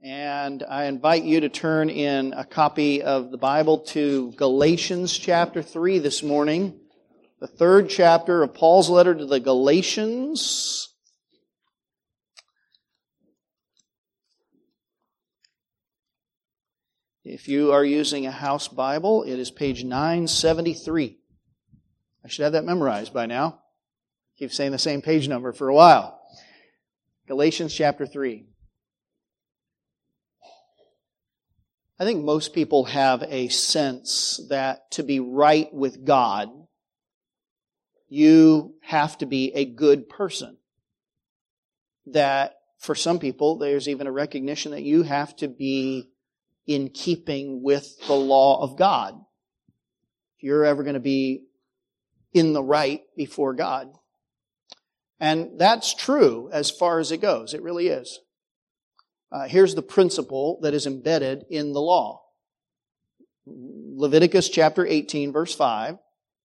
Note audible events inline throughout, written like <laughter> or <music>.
And I invite you to turn in a copy of the Bible to Galatians chapter 3 this morning, the third chapter of Paul's letter to the Galatians. If you are using a house Bible, it is page 973. I should have that memorized by now. Keep saying the same page number for a while. Galatians chapter 3. I think most people have a sense that to be right with God, you have to be a good person. That for some people, there's even a recognition that you have to be in keeping with the law of God. If you're ever going to be in the right before God. And that's true as far as it goes. It really is. Uh, here's the principle that is embedded in the law. Leviticus chapter 18 verse 5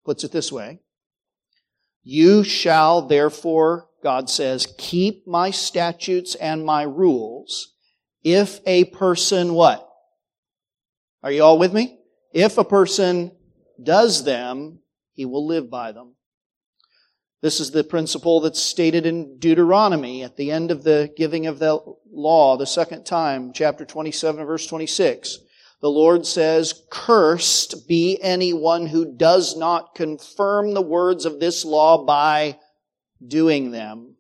puts it this way. You shall therefore, God says, keep my statutes and my rules if a person what? Are you all with me? If a person does them, he will live by them. This is the principle that's stated in Deuteronomy at the end of the giving of the law, the second time, chapter 27, verse 26. The Lord says, Cursed be anyone who does not confirm the words of this law by doing them.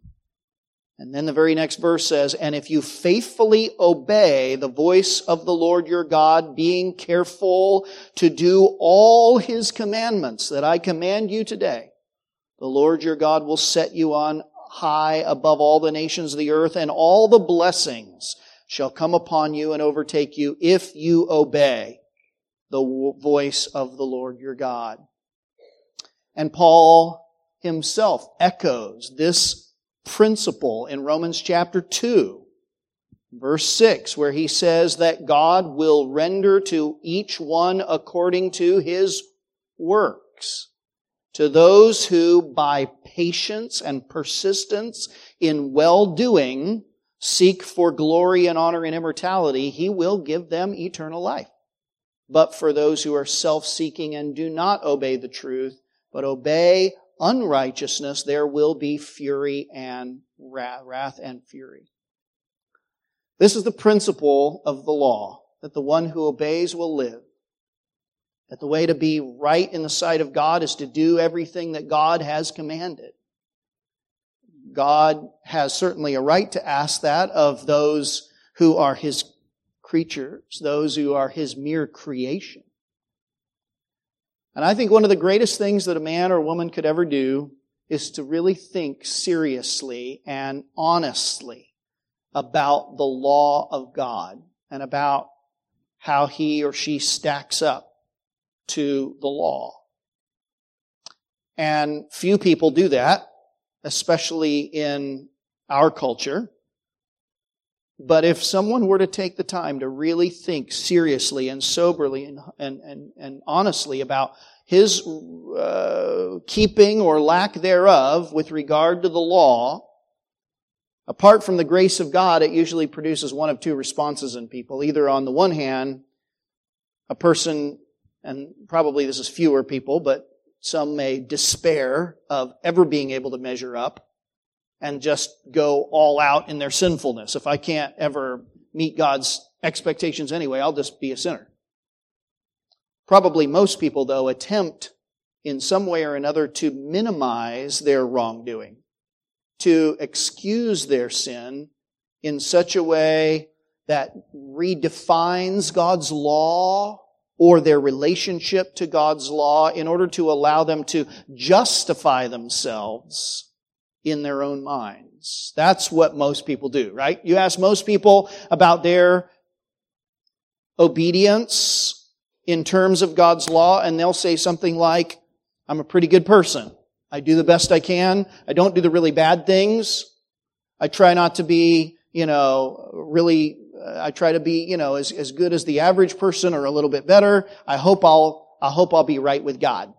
And then the very next verse says, And if you faithfully obey the voice of the Lord your God, being careful to do all his commandments that I command you today, the Lord your God will set you on high above all the nations of the earth, and all the blessings shall come upon you and overtake you if you obey the voice of the Lord your God. And Paul himself echoes this principle in Romans chapter 2, verse 6, where he says that God will render to each one according to his works to those who by patience and persistence in well-doing seek for glory and honor and immortality, he will give them eternal life. But for those who are self-seeking and do not obey the truth, but obey unrighteousness, there will be fury and wrath, wrath and fury. This is the principle of the law, that the one who obeys will live. That the way to be right in the sight of God is to do everything that God has commanded. God has certainly a right to ask that of those who are His creatures, those who are His mere creation. And I think one of the greatest things that a man or a woman could ever do is to really think seriously and honestly about the law of God and about how he or she stacks up to the law. And few people do that, especially in our culture. But if someone were to take the time to really think seriously and soberly and, and, and, and honestly about his uh, keeping or lack thereof with regard to the law, apart from the grace of God, it usually produces one of two responses in people. Either on the one hand, a person and probably this is fewer people, but some may despair of ever being able to measure up and just go all out in their sinfulness. If I can't ever meet God's expectations anyway, I'll just be a sinner. Probably most people, though, attempt in some way or another to minimize their wrongdoing, to excuse their sin in such a way that redefines God's law or their relationship to God's law in order to allow them to justify themselves in their own minds. That's what most people do, right? You ask most people about their obedience in terms of God's law, and they'll say something like, I'm a pretty good person. I do the best I can. I don't do the really bad things. I try not to be, you know, really I try to be, you know, as, as good as the average person or a little bit better. I hope I'll, I hope I'll be right with God.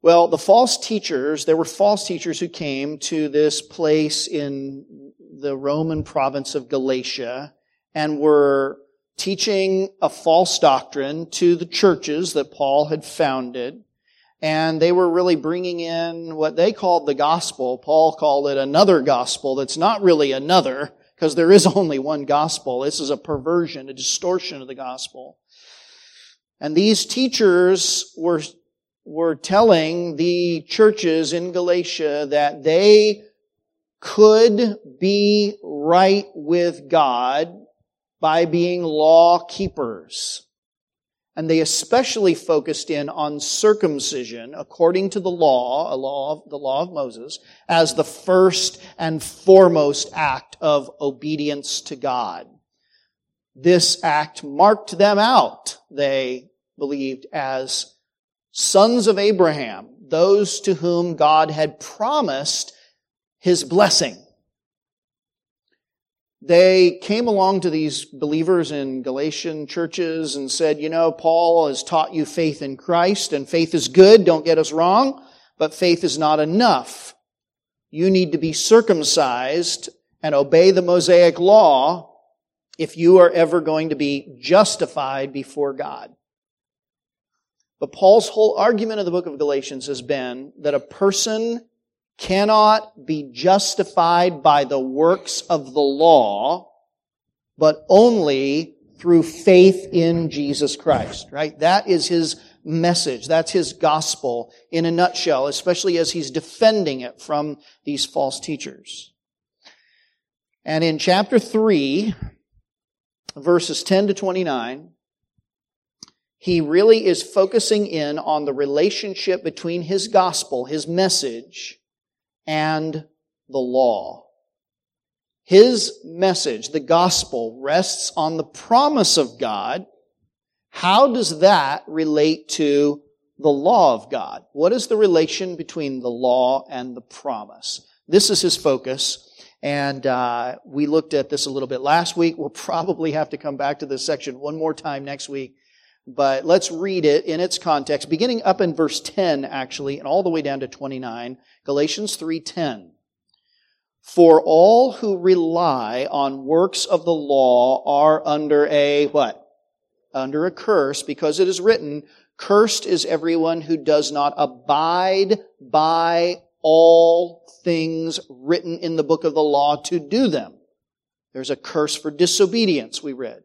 Well, the false teachers, there were false teachers who came to this place in the Roman province of Galatia and were teaching a false doctrine to the churches that Paul had founded. And they were really bringing in what they called the gospel. Paul called it another gospel that's not really another because there is <laughs> only one gospel. This is a perversion, a distortion of the gospel. And these teachers were were telling the churches in Galatia that they could be right with God by being law keepers. And they especially focused in on circumcision according to the law, a law, the law of Moses, as the first and foremost act of obedience to God. This act marked them out, they believed, as sons of Abraham, those to whom God had promised his blessing. They came along to these believers in Galatian churches and said, you know, Paul has taught you faith in Christ and faith is good, don't get us wrong, but faith is not enough. You need to be circumcised and obey the Mosaic law if you are ever going to be justified before God. But Paul's whole argument of the book of Galatians has been that a person cannot be justified by the works of the law, but only through faith in Jesus Christ, right? That is his message. That's his gospel in a nutshell, especially as he's defending it from these false teachers. And in chapter 3, verses 10 to 29, he really is focusing in on the relationship between his gospel, his message, and the law. His message, the gospel, rests on the promise of God. How does that relate to the law of God? What is the relation between the law and the promise? This is his focus. And uh, we looked at this a little bit last week. We'll <laughs> probably have to come back to this section one more time next week but let's read it in its context, beginning up in verse 10, actually, and all the way down to 29. Galatians 3.10. For all who rely on works of the law are under a what? Under a curse, because it is written, Cursed is everyone who does not abide by all things written in the book of the law to do them. There's a curse for disobedience, we read.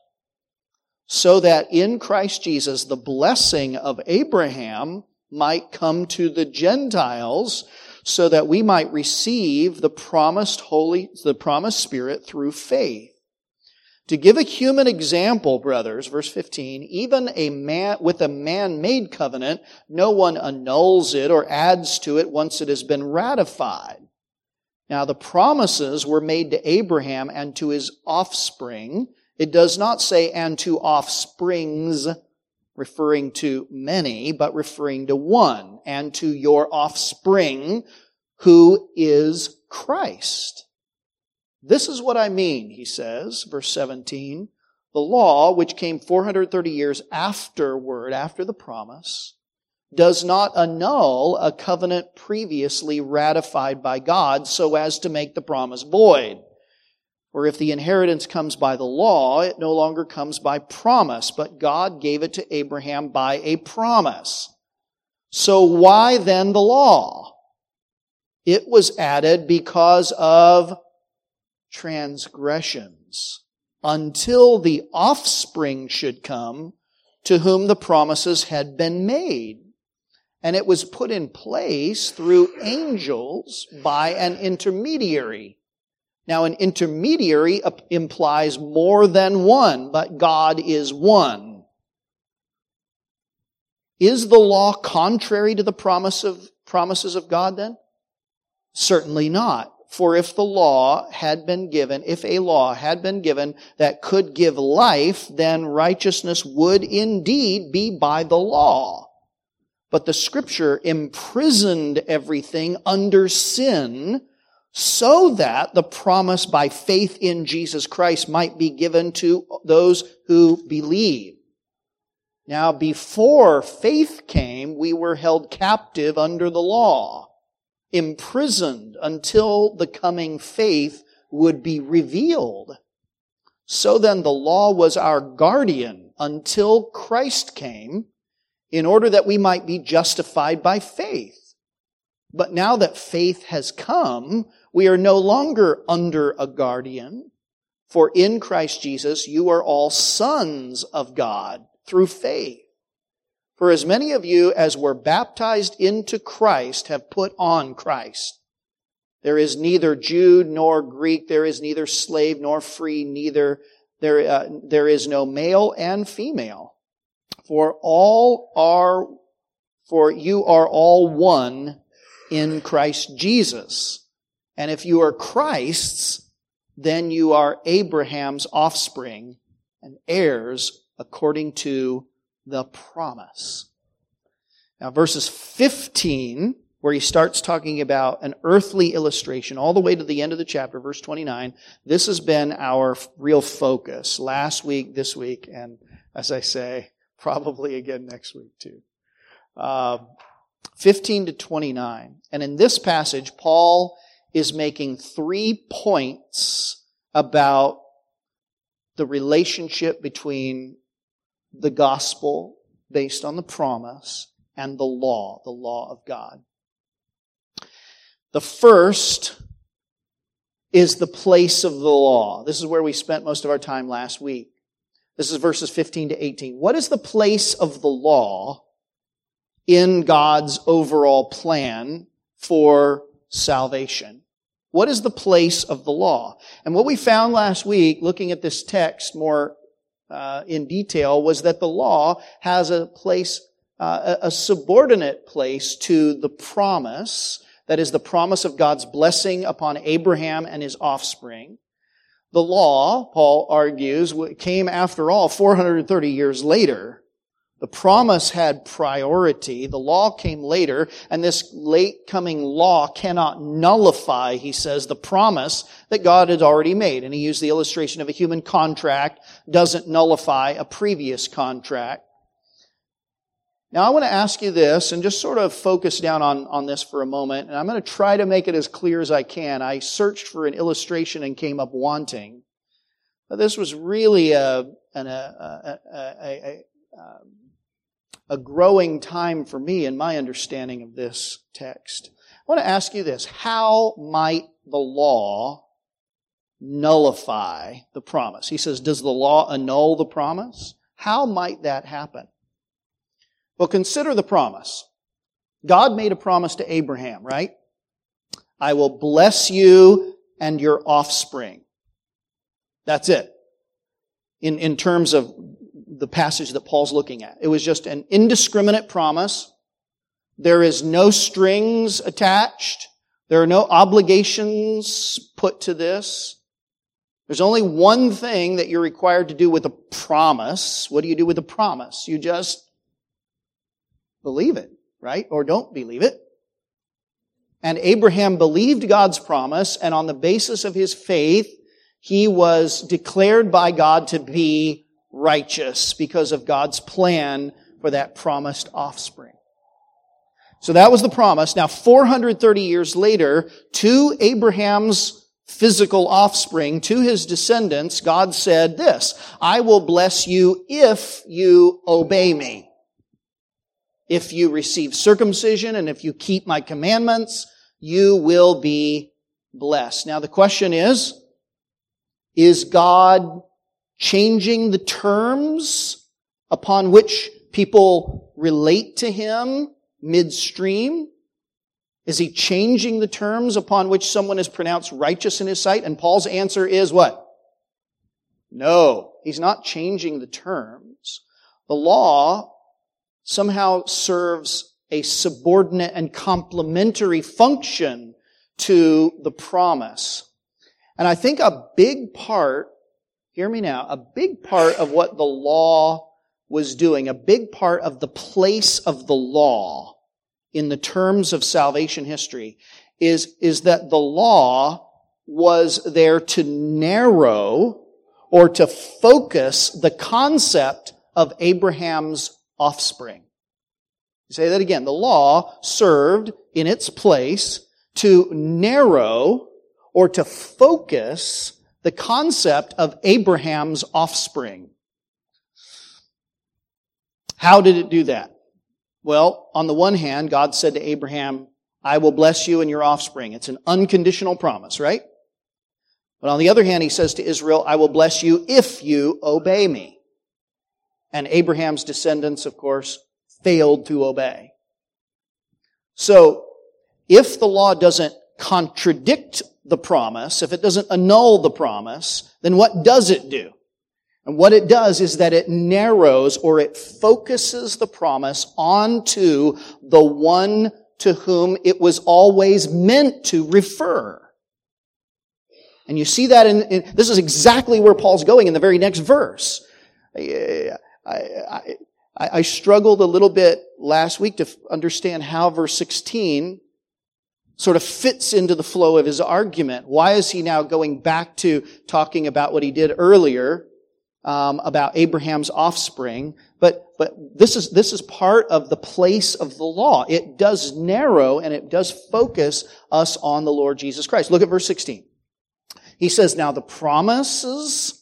so that in Christ Jesus the blessing of Abraham might come to the Gentiles so that we might receive the promised holy, the promised spirit through faith. To give a human example, brothers, verse 15, even a man, with a man-made covenant, no one annuls it or adds to it once it has been ratified. Now the promises were made to Abraham and to his offspring, it does not say, and to offsprings, referring to many, but referring to one, and to your offspring, who is Christ. This is what I mean, he says, verse 17. The law, which came 430 years afterward, after the promise, does not annul a covenant previously ratified by God so as to make the promise void. For if the inheritance comes by the law, it no longer comes by promise, but God gave it to Abraham by a promise. So why then the law? It was added because of transgressions until the offspring should come to whom the promises had been made. And it was put in place through angels by an intermediary now, an intermediary implies more than one, but God is one. Is the law contrary to the promise of, promises of God then? Certainly not. For if the law had been given, if a law had been given that could give life, then righteousness would indeed be by the law. But the scripture imprisoned everything under sin so that the promise by faith in Jesus Christ might be given to those who believe. Now, before faith came, we were held captive under the law imprisoned until the coming faith would be revealed. So then the law was our guardian until Christ came in order that we might be justified by faith. But now that faith has come, we are no longer under a guardian. For in Christ Jesus, you are all sons of God through faith. For as many of you as were baptized into Christ have put on Christ. There is neither Jew nor Greek, there is neither slave nor free, neither there, uh, there is no male and female. For all are, for you are all one in Christ Jesus. And if you are Christ's, then you are Abraham's offspring and heirs according to the promise. Now, verses 15, where he starts talking about an earthly illustration, all the way to the end of the chapter, verse 29, this has been our real focus last week, this week, and as I say, <laughs> probably again next week too. Uh, 15 to 29. And in this passage, Paul is making three points about the relationship between the gospel based on the promise and the law, the law of God. The first is the place of the law. This is where we spent most of our time last week. This is verses 15 to 18. What is the place of the law in God's overall plan for salvation? What is the place of the law? And what we found last week, looking at this text more uh, in detail was that the law has a place, uh, a subordinate place to the promise, that is the promise of God's blessing upon Abraham and his offspring. The law, Paul argues, came after all 430 years later the promise had priority. The law came later, and this late coming law cannot nullify, he says, the promise that God had already made. And he used the illustration of a human contract doesn't nullify a previous contract. Now I want to ask you this and just sort of focus down on, on this for a moment, and I'm going to try to make it as clear as I can. I searched for an illustration and came up wanting. But this was really a, an, a, a, a, a um, a growing time for me in my understanding of this text. I want to ask you this. How might the law nullify the promise? He says, does the law annul the promise? How might that happen? Well, consider the promise. God made a promise to Abraham, right? I will bless you and your offspring. That's it. In, in terms of the passage that Paul's looking at. It was just an indiscriminate promise. There is no strings attached. There are no obligations put to this. There's only one thing that you're required to do with a promise. What do you do with a promise? You just believe it, right? Or don't believe it. And Abraham believed God's promise, and on the basis of his faith, he was declared by God to be righteous because of God's plan for that promised offspring. So that was the promise. Now, 430 years later, to Abraham's physical offspring, to his descendants, God said this, I will bless you if you obey me. If you receive circumcision and if you keep my commandments, you will be blessed. Now the question is, is God changing the terms upon which people relate to him midstream? Is he changing the terms upon which someone is pronounced righteous in his sight? And Paul's answer is what? No, he's not changing the terms. The law somehow serves a subordinate and complementary function to the promise. And I think a big part, hear me now, a big part of what the law was doing, a big part of the place of the law in the terms of salvation history is, is that the law was there to narrow or to focus the concept of Abraham's offspring. Say that again. The law served in its place to narrow or to focus the concept of Abraham's offspring. How did it do that? Well, on the one hand, God said to Abraham, I will bless you and your offspring. It's an unconditional promise, right? But on the other hand, he says to Israel, I will bless you if you obey me. And Abraham's descendants, of course, failed to obey. So, if the law doesn't contradict the promise, if it doesn't annul the promise, then what does it do? And what it does is that it narrows or it focuses the promise onto the one to whom it was always meant to refer. And you see that in, in this is exactly where Paul's going in the very next verse. I, I, I, I struggled a little bit last week to understand how verse 16 sort of fits into the flow of his argument. Why is he now going back to talking about what he did earlier um, about Abraham's offspring? But but this is this is part of the place of the law. It does narrow and it does focus us on the Lord Jesus Christ. Look at verse 16. He says, "Now the promises."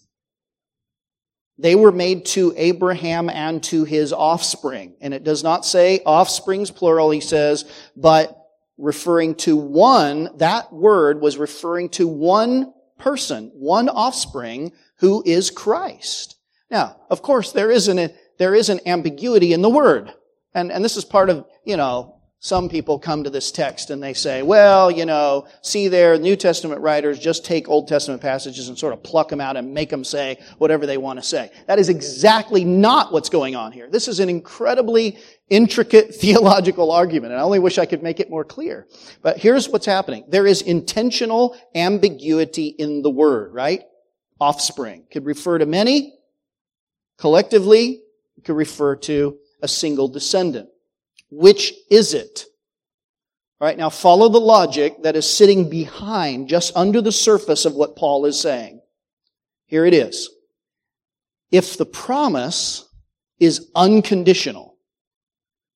They were made to Abraham and to his offspring. And it does not say offsprings plural, he says, but referring to one, that word was referring to one person, one offspring who is Christ. Now, of course, there is an, there is an ambiguity in the word. And, and this is part of, you know, some people come to this text and they say, well, you know, see there, New Testament writers just take Old Testament passages and sort of pluck them out and make them say whatever they want to say. That is exactly not what's going on here. This is an incredibly intricate <laughs> theological argument, and I only wish I could make it more clear. But here's what's happening. There is intentional ambiguity in the word, right? Offspring. Could refer to many. Collectively, it could refer to a single descendant. Which is it? All right, now follow the logic that is sitting behind, just under the surface of what Paul is saying. Here it is. If the promise is unconditional,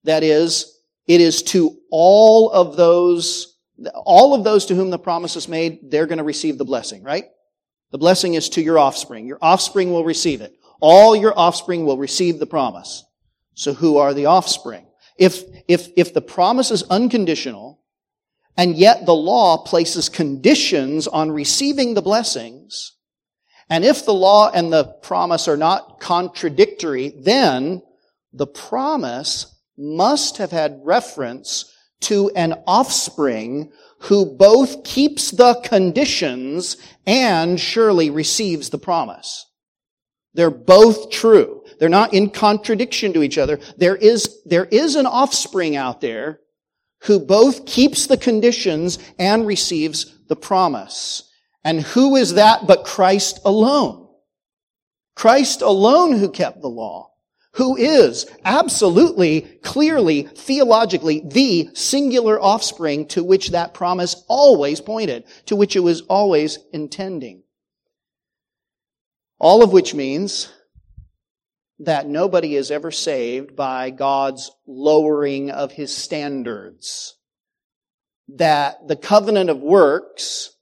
that is, it is to all of those, all of those to whom the promise is made, they're going to receive the blessing, right? The blessing is to your offspring. Your offspring will receive it. All your offspring will receive the promise. So who are the offspring? If, if, if the promise is unconditional, and yet the law places conditions on receiving the blessings, and if the law and the promise are not contradictory, then the promise must have had reference to an offspring who both keeps the conditions and surely receives the promise. They're both true. They're not in contradiction to each other. There is, there is an offspring out there who both keeps the conditions and receives the promise. And who is that but Christ alone? Christ alone who kept the law. Who is absolutely, clearly, theologically, the singular offspring to which that promise always pointed, to which it was always intending. All of which means that nobody is ever saved by God's lowering of his standards. That the covenant of works,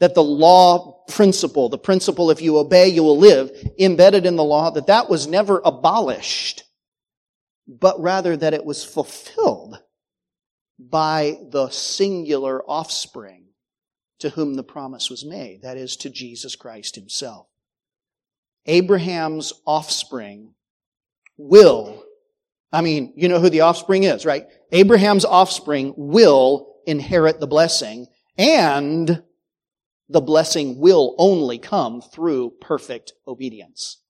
that the law principle, the principle if you obey you will live, embedded in the law, that that was never abolished, but rather that it was fulfilled by the singular offspring to whom the promise was made, that is, to Jesus Christ himself. Abraham's offspring will, I mean, you know who the offspring is, right? Abraham's offspring will inherit the blessing and the blessing will only come through perfect obedience.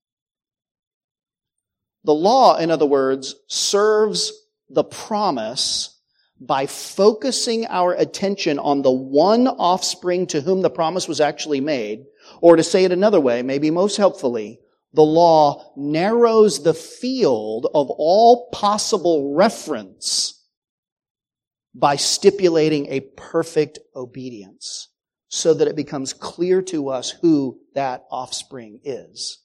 The law, in other words, serves the promise, by focusing our attention on the one offspring to whom the promise was actually made, or to say it another way, maybe most helpfully, the law narrows the field of all possible reference by stipulating a perfect obedience so that it becomes clear to us who that offspring is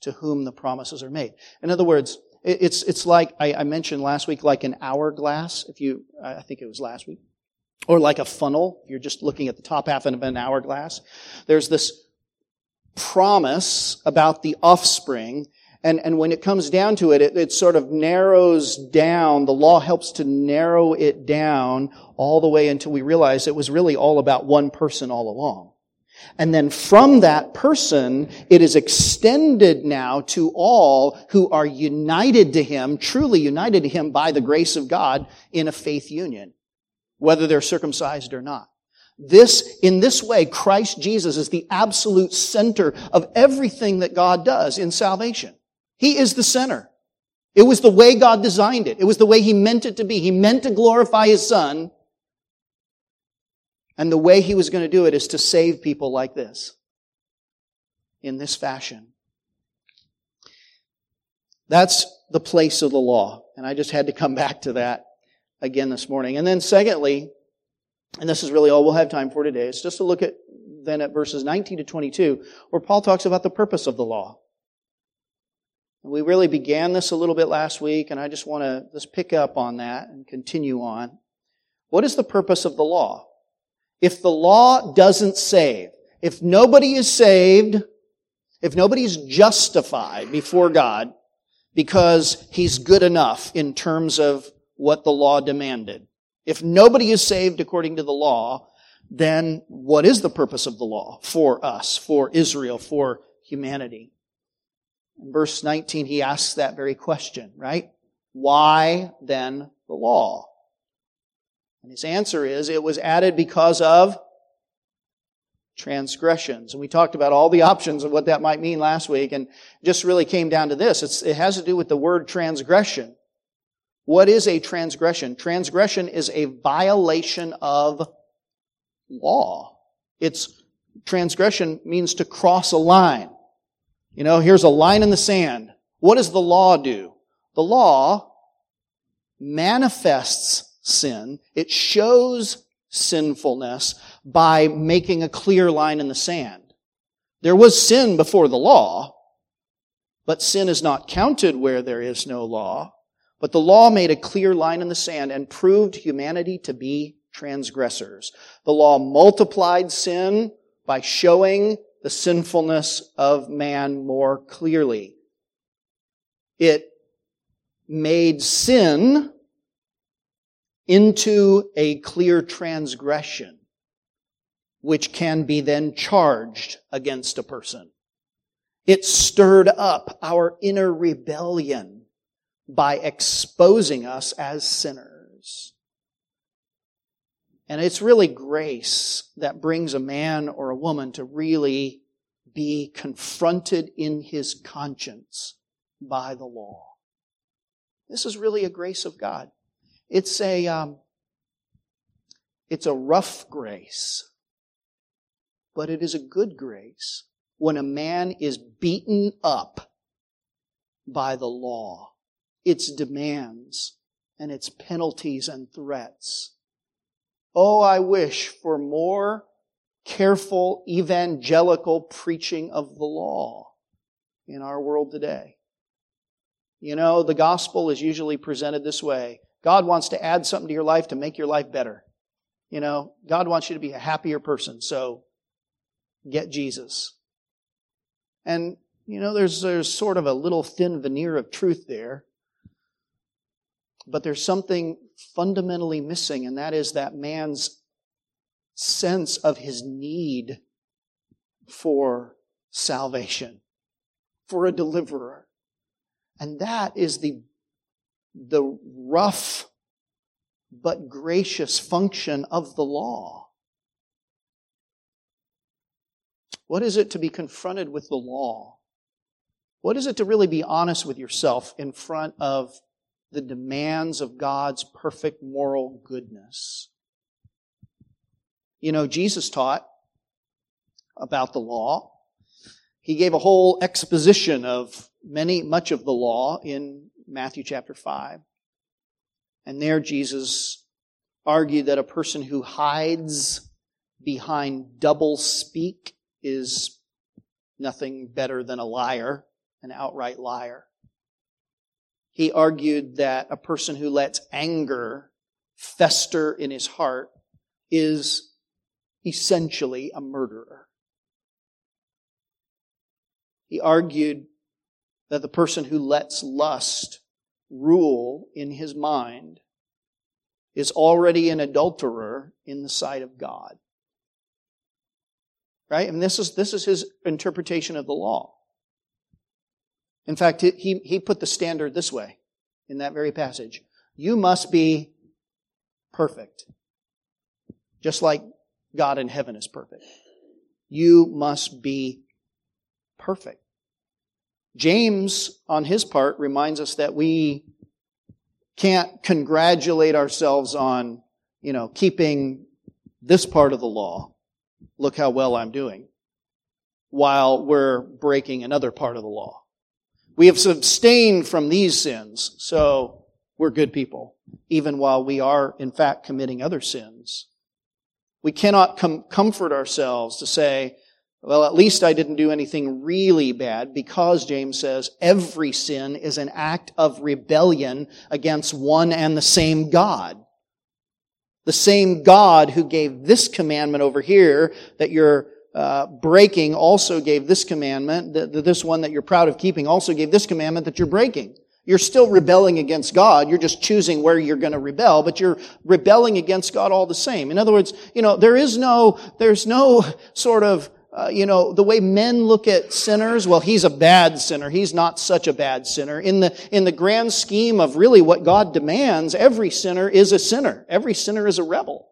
to whom the promises are made. In other words, it's, it's like I, I mentioned last week, like an hourglass, if you, I think it was last week, or like a funnel. You're just looking at the top half of an hourglass. There's this promise about the offspring, and, and when it comes down to it, it, it sort of narrows down, the law helps to narrow it down all the way until we realize it was really all about one person all along. And then from that person, it is extended now to all who are united to him, truly united to him by the grace of God in a faith union, whether they're circumcised or not. This, in this way, Christ Jesus is the absolute center of everything that God does in salvation. He is the center. It was the way God designed it. It was the way He meant it to be. He meant to glorify His Son. And the way he was going to do it is to save people like this, in this fashion. That's the place of the law. And I just had to come <laughs> back to that again this morning. And then secondly, and this is really all we'll have time for today, it's just to look at then at verses 19 to 22, where Paul talks about the purpose of the law. We really began this a little bit last week, and I just want to just pick up on that and continue on. What is the purpose of the law? If the law doesn't save, if nobody is saved, if nobody is justified before God because he's good enough in terms of what the law demanded, if nobody is saved according to the law, then what is the purpose of the law for us, for Israel, for humanity? In verse 19, he asks that very question, right? Why then the law? And his answer is it was added because of transgressions. And we talked about all the options of what that might mean last week and just really came down to this. It's, it has to do with the word transgression. What is a transgression? Transgression is a violation of law. It's transgression means to cross a line. You know, here's a line in the sand. What does the law do? The law manifests sin. It shows sinfulness by making a clear line in the sand. There was sin before the law, but sin is not counted where there is no law. But the law made a clear line in the sand and proved humanity to be transgressors. The law multiplied sin by showing the sinfulness of man more clearly. It made sin into a clear transgression, which can be then charged against a person. It stirred up our inner rebellion by exposing us as sinners. And it's really grace that brings a man or a woman to really be confronted in his conscience by the law. This is really a grace of God. It's a, um, it's a rough grace, but it is a good grace when a man is beaten up by the law, its demands, and its penalties and threats. Oh, I wish for more careful evangelical preaching of the law in our world today. You know, the gospel is usually presented this way. God wants to add something to your life to make your life better. You know, God wants you to be a happier person, so get Jesus. And, you know, there's, there's sort of a little thin veneer of truth there. But there's something fundamentally missing, and that is that man's sense of his need for salvation, for a deliverer. And that is the the rough but gracious function of the law. What is it to be confronted with the law? What is it to really be honest with yourself in front of the demands of God's perfect moral goodness. You know, Jesus taught about the law. He gave a whole exposition of many, much of the law in Matthew chapter 5. And there Jesus argued that a person who hides behind double speak is nothing better than a liar, an outright liar. He argued that a person who lets anger fester in his heart is essentially a murderer. He argued that the person who lets lust rule in his mind is already an adulterer in the sight of God. Right? And this is, this is his interpretation of the law. In fact, he, he put the standard this way in that very passage. You must be perfect. Just like God in heaven is perfect. You must be perfect. James, on his part, reminds us that we can't congratulate ourselves on, you know, keeping this part of the law. Look how well I'm doing. While we're breaking another part of the law. We have abstained from these sins, so we're good people, even while we are, in fact, committing other sins. We cannot com- comfort ourselves to say, well, at least I didn't do anything really bad because James says every sin is an act of rebellion against one and the same God. The same God who gave this commandment over here that you're uh, breaking also gave this commandment, this one that you're proud of keeping also gave this commandment that you're breaking. You're still rebelling against God. You're just choosing where you're going to rebel, but you're rebelling against God all the same. In other words, you know, there is no, there's no sort of uh, you know, the way men look at sinners, well, he's a bad sinner. He's not such a bad sinner. In the, in the grand scheme of really what God demands, every sinner is a sinner. Every sinner is a rebel.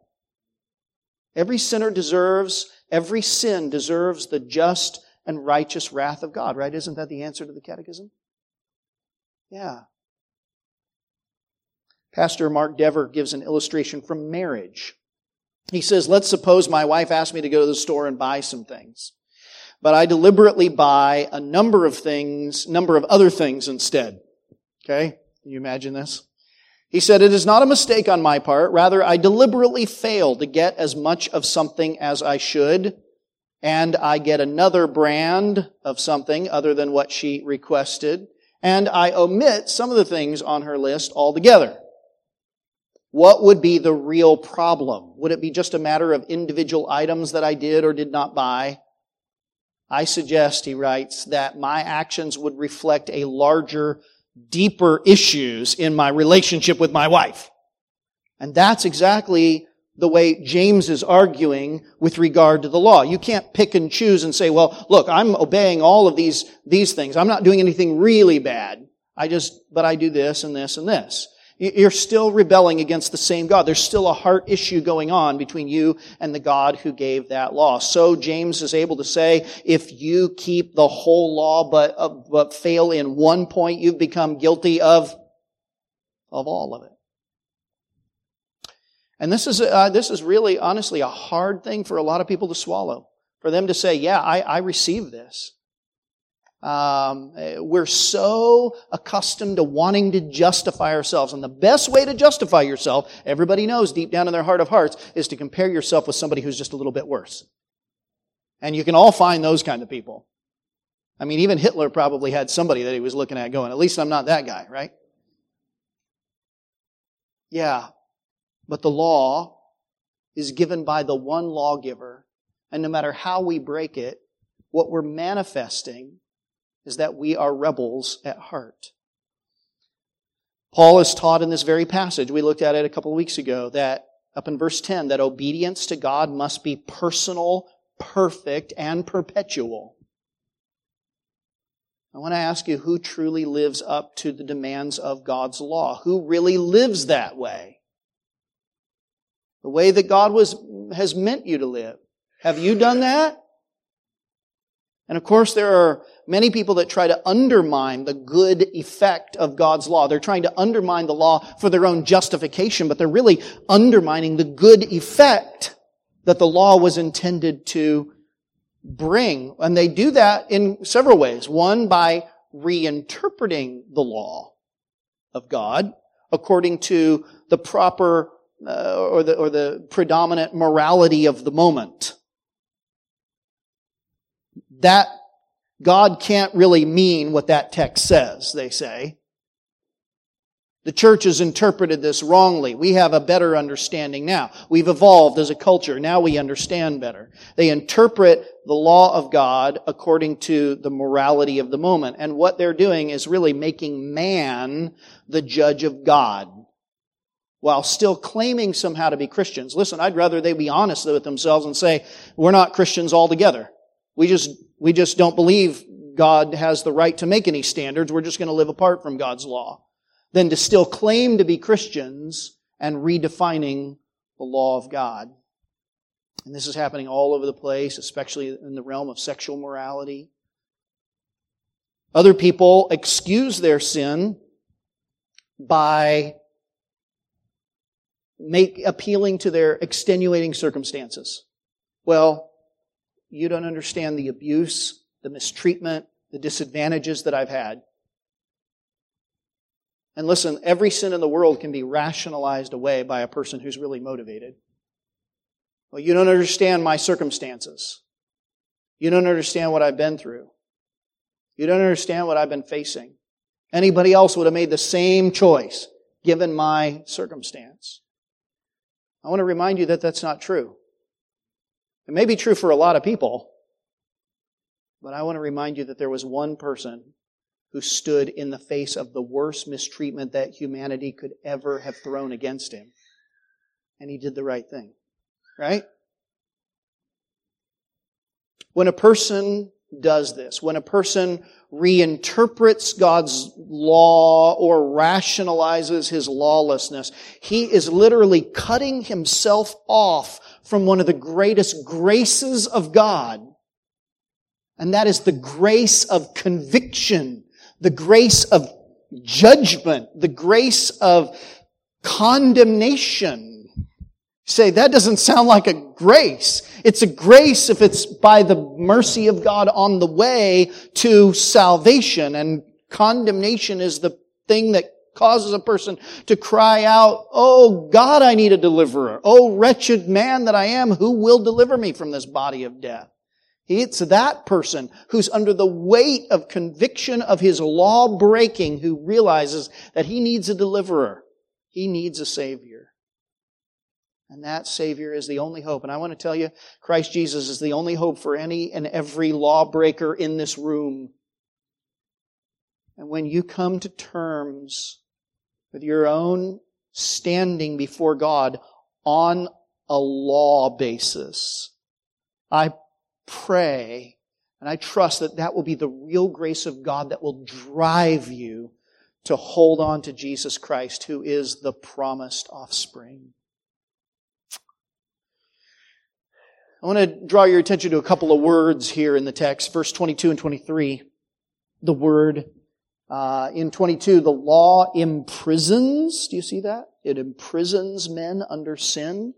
Every sinner deserves, every sin deserves the just and righteous wrath of God, right? Isn't that the answer to the catechism? Yeah. Pastor Mark Dever gives an illustration from marriage. He says, let's suppose my wife asked me to go to the store and buy some things. But I deliberately buy a number of things, number of other things instead. Okay? Can you imagine this? He said, it is not a mistake on my part. Rather, I deliberately fail to get as much of something as I should. And I get another brand of something other than what she requested. And I omit some of the things on her list altogether. What would be the real problem? Would it be just a matter of individual items that I did or did not buy? I suggest, he writes, that my actions would reflect a larger, deeper issues in my relationship with my wife. And that's exactly the way James is arguing with regard to the law. You can't pick and choose and say, well, look, I'm obeying all of these, these things. I'm not doing anything really bad. I just, but I do this and this and this. You're still rebelling against the same God. There's still a heart issue going on between you and the God who gave that law. So James is able to say, if you keep the whole law but, uh, but fail in one point, you've become guilty of, of all of it. And this is, uh, this is really, honestly, a hard thing for a lot of people to swallow. For them to say, yeah, I, I receive this. Um, we're so accustomed to wanting to justify ourselves. And the best way to justify yourself, everybody knows deep down in their heart of hearts, is to compare yourself with somebody who's just a little bit worse. And you can all find those kind of people. I mean, even Hitler probably had somebody that he was looking at going, at least I'm not that guy, right? Yeah. But the law is given by the one lawgiver. And no matter how we break it, what we're manifesting is that we are rebels at heart. Paul is taught in this very passage, we looked at it a couple of weeks ago, that up in verse 10, that obedience to God must be personal, perfect, and perpetual. I want to ask you who truly lives up to the demands of God's law? Who really lives that way? The way that God was, has meant you to live. Have you done that? And of course, there are many people that try to undermine the good effect of God's law. They're trying to undermine the law for their own justification, but they're really undermining the good effect that the law was intended to bring. And they do that in several ways. One, by reinterpreting the law of God according to the proper uh, or, the, or the predominant morality of the moment. That God can't really mean what that text says, they say. The church has interpreted this wrongly. We have a better understanding now. We've evolved as a culture. Now we understand better. They interpret the law of God according to the morality of the moment. And what they're doing is really making man the judge of God while still claiming somehow to be Christians. Listen, I'd rather they be honest with themselves and say, we're not Christians altogether. We just, we just don't believe God has the right to make any standards. We're just going to live apart from God's law. Than to still claim to be Christians and redefining the law of God. And this is happening all over the place, especially in the realm of sexual morality. Other people excuse their sin by make appealing to their extenuating circumstances. Well, you don't understand the abuse, the mistreatment, the disadvantages that I've had. And listen, every sin in the world can be rationalized away by a person who's really motivated. Well, you don't understand my circumstances. You don't understand what I've been through. You don't understand what I've been facing. Anybody else would have made the same choice given my circumstance. I want to remind you that that's not true. It may be true for a lot of people, but I want to remind you that there was one person who stood in the face of the worst mistreatment that humanity could ever have thrown against him. And he did the right thing. Right? When a person does this, when a person reinterprets God's law or rationalizes his lawlessness, he is literally cutting himself off from one of the greatest graces of God. And that is the grace of conviction, the grace of judgment, the grace of condemnation say, that doesn't sound like a grace. It's a grace if it's by the mercy of God on the way to salvation. And condemnation is the thing that causes a person to cry out, Oh God, I need a deliverer. Oh wretched man that I am, who will deliver me from this body of death? It's that person who's under the weight of conviction of his law breaking who realizes that he needs a deliverer. He needs a savior. And that Savior is the only hope. And I want to tell you, Christ Jesus is the only hope for any and every lawbreaker in this room. And when you come to terms with your own standing before God on a law basis, I pray and I trust that that will be the real grace of God that will drive you to hold on to Jesus Christ, who is the promised offspring. I want to draw your attention to a couple of words here in the text, verse 22 and 23. The word uh, in 22, the law imprisons. Do you see that? It imprisons men under sin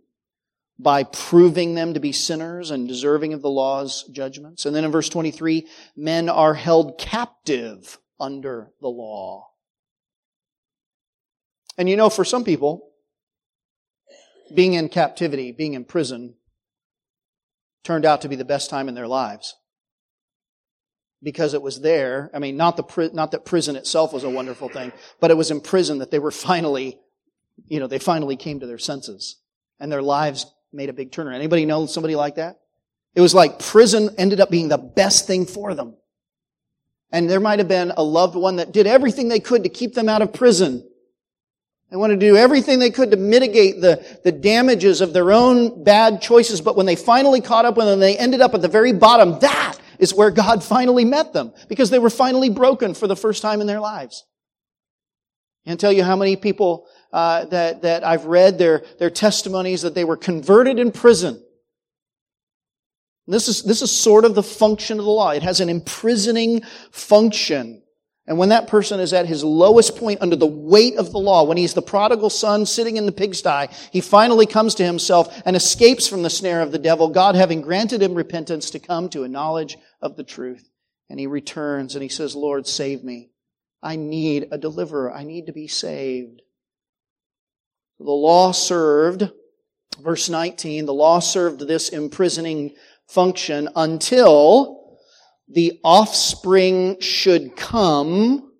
by proving them to be sinners and deserving of the law's judgments. And then in verse 23, men are held captive under the law. And you know, for some people, being in captivity, being in prison, turned out to be the best time in their lives. Because it was there, I mean, not the, not that prison itself was a wonderful thing, but it was in prison that they were <laughs> finally, you know, they finally came to their senses. And their lives made a big turnaround. Anybody know somebody like that? It was like prison ended up being the best thing for them. And there might have been a loved one that did everything they could to keep them out of prison. They wanted to do everything they could to mitigate the, the damages of their own bad choices. But when they finally caught up with them, they ended up at the very bottom. That is where God finally met them because they were finally broken for the first time in their lives. Can't tell you how many people uh, that that I've read their their testimonies that they were converted in prison, This is, this is sort of the function of the law. It has an imprisoning function. And when that person is at his lowest point under the weight of the law, when he's the prodigal son sitting in the pigsty, he finally comes to himself and escapes from the snare of the devil, God having granted him repentance to come to a knowledge of the truth. And he returns and he says, Lord, save me. I need a deliverer. I need to be saved. The law served, verse 19, the law served this imprisoning function until the offspring should come,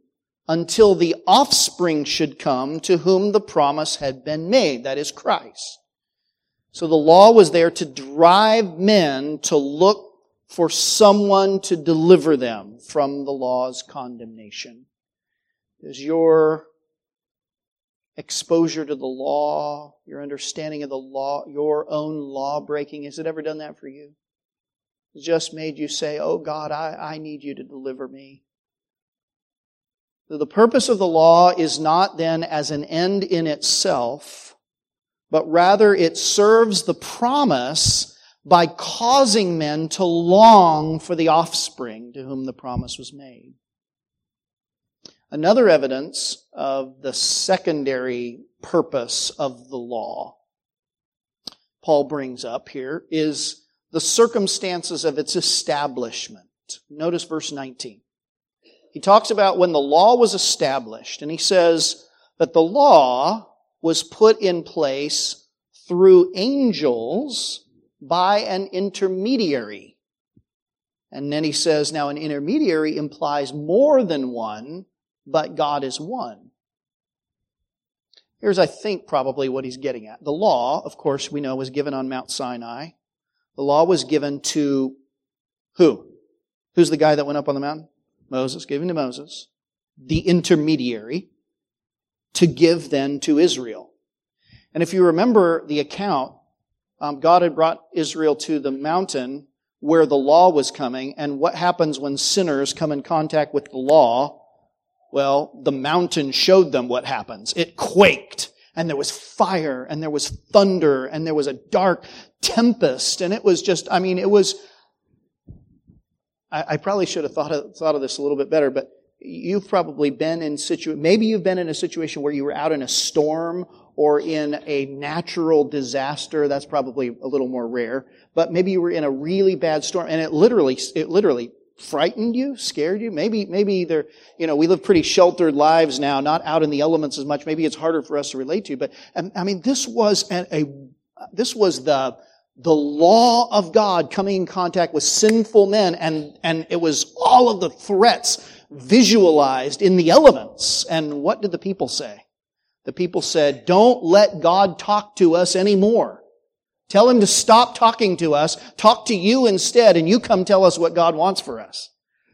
until the offspring should come to whom the promise had been made. That is Christ. So the law was there to drive men to look for someone to deliver them from the law's condemnation. Is your exposure to the law, your understanding of the law, your own law breaking, has it ever done that for you? Just made you say, Oh God, I, I need you to deliver me. The purpose of the law is not then as an end in itself, but rather it serves the promise by causing men to long for the offspring to whom the promise was made. Another evidence of the secondary purpose of the law Paul brings up here is the circumstances of its establishment. Notice verse 19. He talks about when the law was established, and he says that the law was put in place through angels by an intermediary. And then he says, now an intermediary implies more than one, but God is one. Here's, I think, probably what he's getting at. The law, of course, we know was given on Mount Sinai. The law was given to who? Who's the guy that went up on the mountain? Moses, given to Moses, the intermediary, to give then to Israel. And if you remember the account, um, God had brought Israel to the mountain where the law was coming, and what happens when sinners come in contact with the law? Well, the mountain showed them what happens. It quaked and there was fire and there was thunder and there was a dark tempest and it was just, I mean, it was, I, I probably should have thought of, thought of this a little bit better, but you've probably been in situ, maybe you've been in a situation where you were out in a storm or in a natural disaster. That's probably a little more rare, but maybe you were in a really bad storm and it literally, it literally frightened you, scared you. Maybe, maybe they're, you know, we live pretty sheltered lives now, not out in the elements as much. Maybe it's harder for us to relate to, but um, I mean, this was a, a this was the, the law of God coming in contact with sinful men and, and it was all of the threats visualized in the elements. And what did the people say? The people said, don't let God talk to us anymore. Tell him to stop talking to us, talk to you instead, and you come tell us what God wants for us.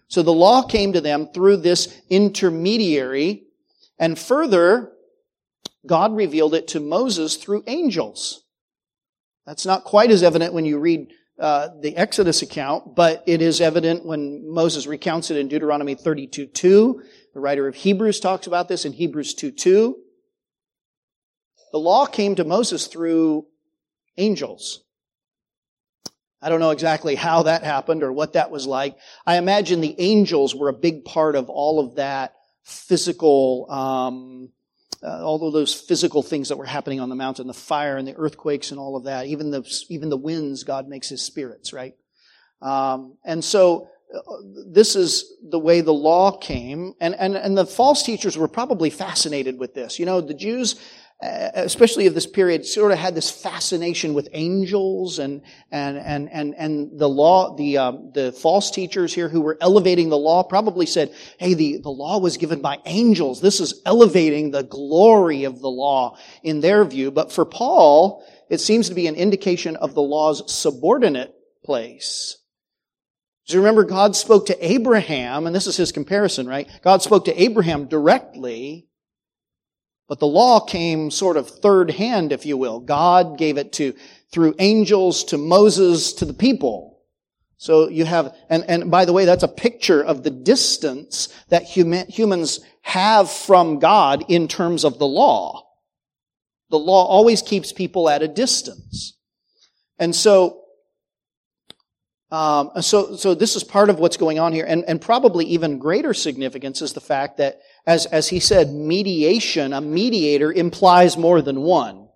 So the law came to them through this intermediary, and further, God revealed it to Moses through angels. That's not quite as evident when you read uh, the Exodus account, but it is evident when Moses recounts it in Deuteronomy 32 2. The writer of Hebrews talks about this in Hebrews 2 2. The law came to Moses through angels. I don't know exactly how that happened or what that was like. I imagine the angels were a big part of all of that physical, um, uh, all of those physical things that were happening on the mountain, the fire and the earthquakes and all of that. Even the even the winds, God makes His spirits, right? Um, and so uh, this is the way the law came, and, and and the false teachers were probably fascinated with this. You know, the Jews especially of this period, sort of had this fascination with angels and and and and and the law. The um, the false teachers here who were elevating the law probably said, "Hey, the the law was given by angels. This is elevating the glory of the law in their view." But for Paul, it seems to be an indication of the law's subordinate place. Do you remember God spoke to Abraham, and this is his comparison, right? God spoke to Abraham directly but the law came sort of third hand, if you will. God gave it to, through angels to Moses to the people. So you have, and, and by the way, that's a picture of the distance that human, humans have from God in terms of the law. The law always keeps people at a distance. And so, Um, so, so this is part of what's going on here, and, and probably even greater significance is the fact that, as, as he said, mediation, a mediator implies more than one,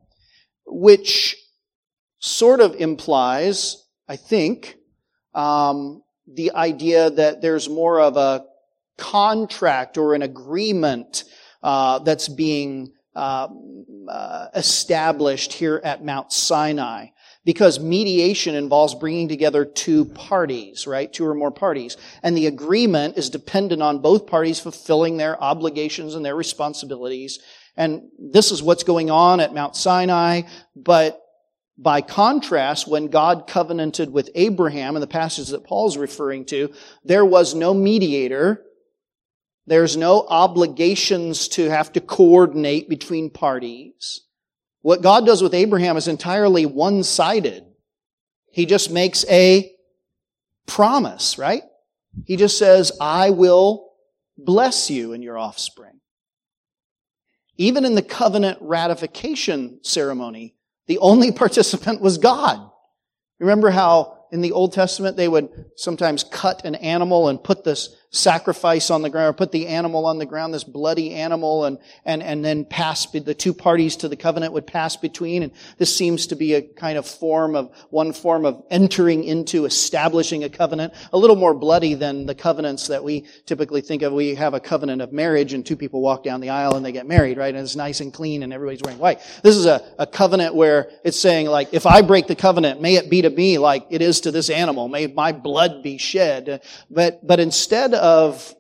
which sort of implies, I think, um, the idea that there's more of a contract or an agreement uh, that's being uh, uh, established here at Mount Sinai because mediation involves bringing together two parties, right? Two or more parties. And the agreement is dependent on both parties fulfilling their obligations and their responsibilities. And this is what's going on at Mount Sinai, but by contrast, when God covenanted with Abraham in the passage that Paul's referring to, there was no mediator. There's no obligations to have to coordinate between parties. What God does with Abraham is entirely one-sided. He just makes a promise, right? He just says, I will bless you and your offspring. Even in the covenant ratification ceremony, the only <laughs> participant was God. Remember how in the Old Testament they would sometimes cut an animal and put this sacrifice on the ground, or put the animal on the ground, this bloody animal, and, and, and then pass, the two parties to the covenant would pass between. And this seems to be a kind of form of, one form of entering into establishing a covenant, a little more bloody than the covenants that we typically think of. We have a covenant of marriage and two people walk down the aisle and they get married, right? And it's nice and clean and everybody's wearing white. This is a, a covenant where it's saying like, if I break the covenant, may it be to me like it is to this animal. May my blood be shed. But, but instead of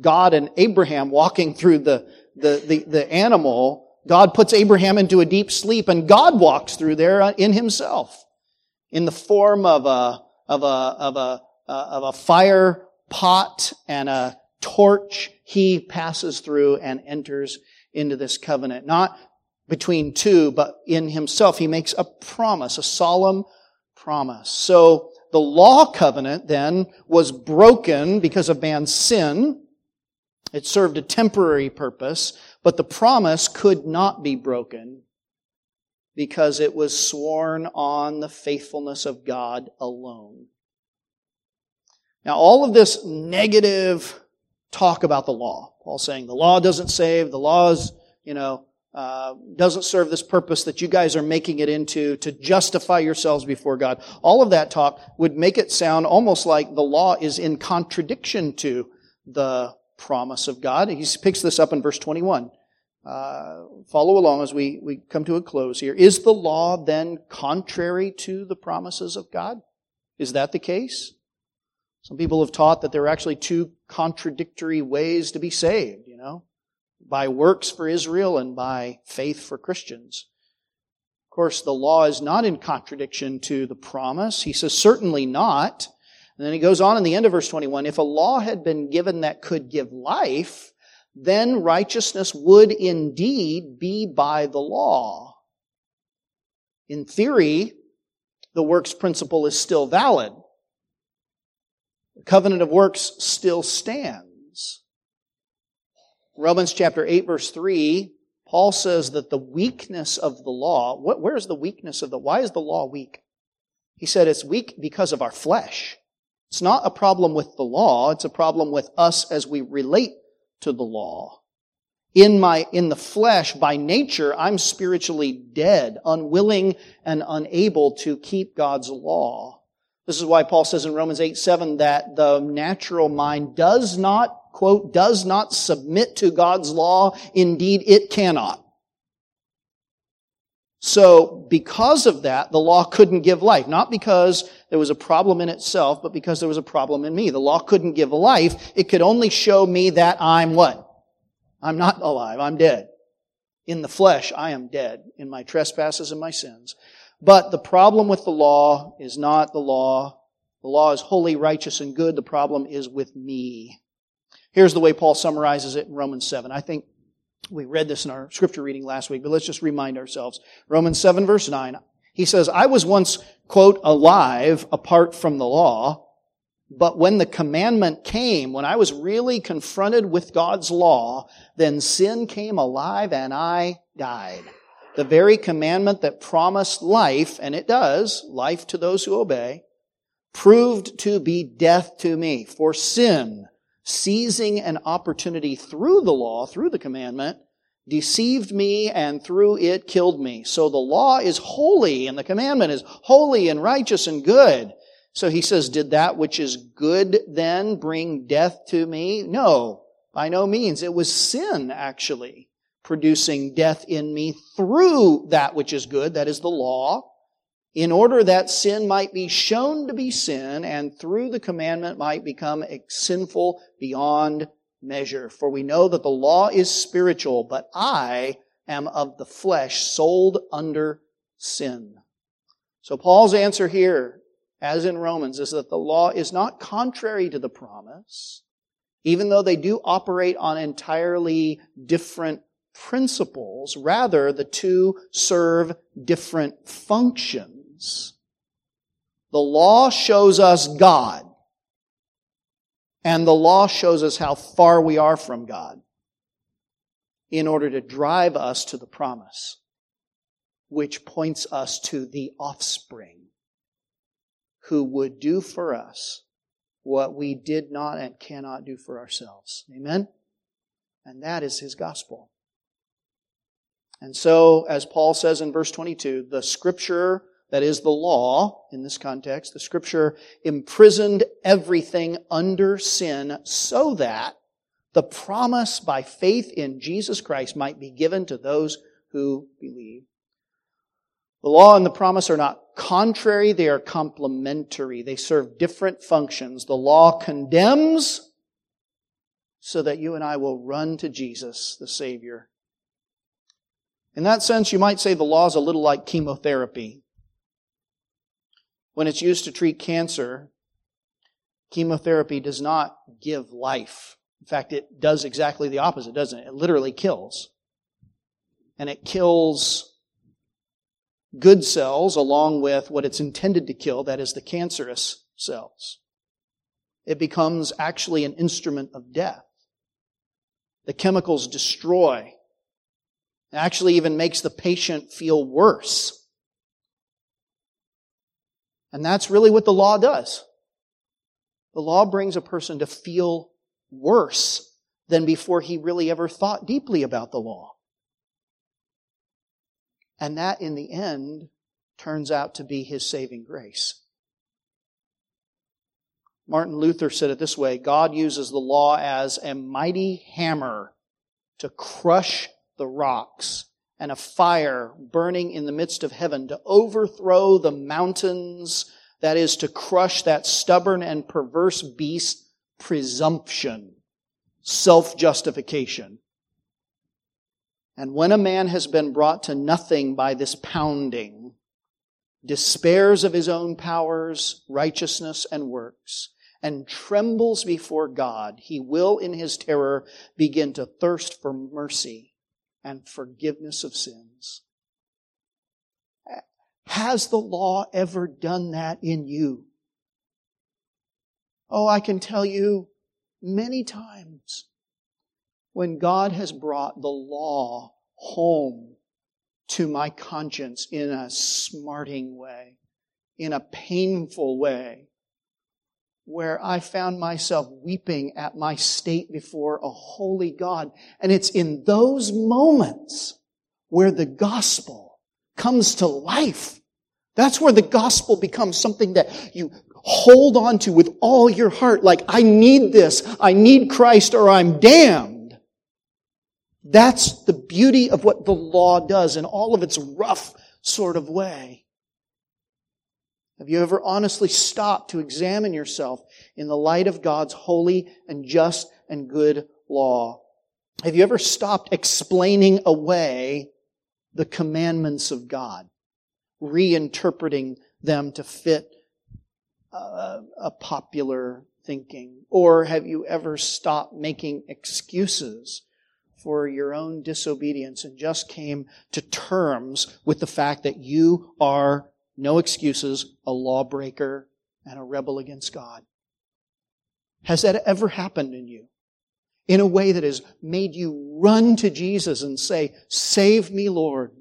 God and Abraham walking through the, the, the, the, animal, God puts Abraham into a deep sleep and God walks through there in himself in the form of a, of a, of a, of a fire pot and a torch. He passes through and enters into this covenant, not between two, but in himself. He makes a promise, a solemn promise. So the law covenant then was broken because of man's sin. It served a temporary purpose, but the promise could not be broken because it was sworn on the faithfulness of God alone. Now, all of this negative talk about the law, Paul saying the law doesn't save, the law is, you know, uh, doesn't serve this purpose that you guys are making it into to justify yourselves before God. All of that talk would make it sound almost like the law is in contradiction to the promise of God. He picks this up in verse 21. Uh, follow along as we, we come to a close here. Is the law then contrary to the promises of God? Is that the case? Some people have taught that there are actually two contradictory ways to be saved, by works for Israel and by faith for Christians. Of course, the law is not in contradiction to the promise. He says, certainly not. And then he goes on in the end of verse 21, if a law had been given that could give life, then righteousness would indeed be by the law. In theory, the works principle is still valid. The covenant of works still stands. Romans chapter 8 verse 3, Paul says that the weakness of the law, what, where's the weakness of the, why is the law weak? He said it's weak because of our flesh. It's not a problem with the law, it's a problem with us as we relate to the law. In my, in the flesh, by nature, I'm spiritually dead, unwilling and unable to keep God's law. This is why Paul says in Romans 8, 7 that the natural mind does not quote, does not submit to God's law, indeed it cannot. So, because of that, the law couldn't give life. Not because there was a problem in itself, but because there was a problem in me. The law couldn't give life. It could only show me that I'm what? I'm not alive. I'm dead. In the flesh, I am dead in my trespasses and my sins. But the problem with the law is not the law. The law is holy, righteous, and good. The problem is with me. Here's the way Paul summarizes it in Romans 7. I think we read this in our scripture reading last week, but let's just remind ourselves. Romans 7 verse 9. He says, I was once, quote, alive apart from the law, but when the commandment came, when I was really confronted with God's law, then sin came alive and I died. The very commandment that promised life, and it does, life to those who obey, proved to be death to me. For sin, seizing an opportunity through the law, through the commandment, deceived me and through it killed me. So the law is holy and the commandment is holy and righteous and good. So he says, did that which is good then bring death to me? No, by no means. It was sin actually producing death in me through that which is good, that is the law, in order that sin might be shown to be sin and through the commandment might become sinful beyond measure. For we know that the law is spiritual, but I am of the flesh, sold under sin. So Paul's answer here, as in Romans, is that the law is not contrary to the promise, even though they do operate on entirely different principles. Rather, the two serve different functions. The law shows us God. And the law shows us how far we are from God in order to drive us to the promise, which points us to the offspring who would do for us what we did not and cannot do for ourselves. Amen? And that is his gospel. And so, as Paul says in verse 22, the scripture that is the law in this context, the scripture imprisoned everything under sin so that the promise by faith in Jesus Christ might be given to those who believe. The law and the promise are not contrary, they are complementary. They serve different functions. The law condemns so that you and I will run to Jesus, the Savior. In that sense, you might say the law is a little like chemotherapy. When it's used to treat cancer, chemotherapy does not give life. In fact, it does exactly the opposite, doesn't it? It literally kills. And it kills good cells along with what it's intended to kill, that is the cancerous cells. It becomes actually an instrument of death. The chemicals destroy. It actually even makes the patient feel worse. And that's really what the law does. The law brings a person to feel worse than before he really ever thought deeply about the law. And that, in the end, turns out to be his saving grace. Martin Luther said it this way God uses the law as a mighty hammer to crush the rocks and a fire burning in the midst of heaven to overthrow the mountains, that is, to crush that stubborn and perverse beast, presumption, self justification. And when a man has been brought to nothing by this pounding, despairs of his own powers, righteousness, and works, and trembles before God, he will in his terror begin to thirst for mercy and forgiveness of sins. Has the law ever done that in you? Oh, I can tell you many times when God has brought the law home to my conscience in a smarting way, in a painful way, where I found myself weeping at my state before a holy God. And it's in those moments where the gospel comes to life. That's where the gospel becomes something that you hold on to with all your heart. Like, I need this. I need Christ or I'm damned. That's the beauty of what the law does in all of its rough sort of way. Have you ever honestly stopped to examine yourself in the light of God's holy and just and good law? Have you ever stopped explaining away the commandments of God, reinterpreting them to fit a, a popular thinking? Or have you ever stopped making excuses for your own disobedience and just came to terms with the fact that you are no excuses, a lawbreaker, and a rebel against God. Has that ever happened in you? In a way that has made you run to Jesus and say, Save me, Lord.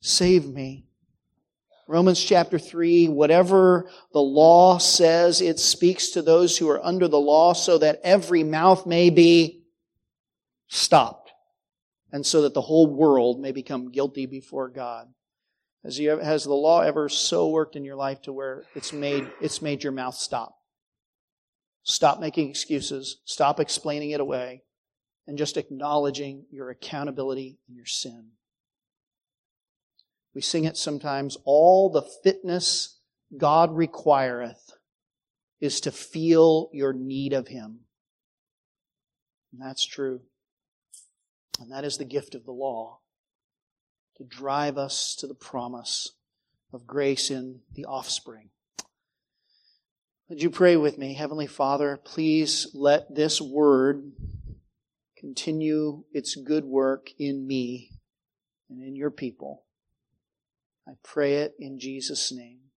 Save me. Romans chapter 3, whatever the law says, it speaks to those who are under the law so that every mouth may be stopped and so that the whole world may become guilty before God. Has, has the law ever so worked in your life to where it's made, it's made your mouth stop? Stop making excuses. Stop explaining it away and just acknowledging your accountability and your sin. We sing it sometimes. All the fitness God requireth is to feel your need of Him. And that's true. And that is the gift of the law to drive us to the promise of grace in the offspring. Would you pray with me? Heavenly Father, please let this word continue its good work in me and in your people. I pray it in Jesus' name.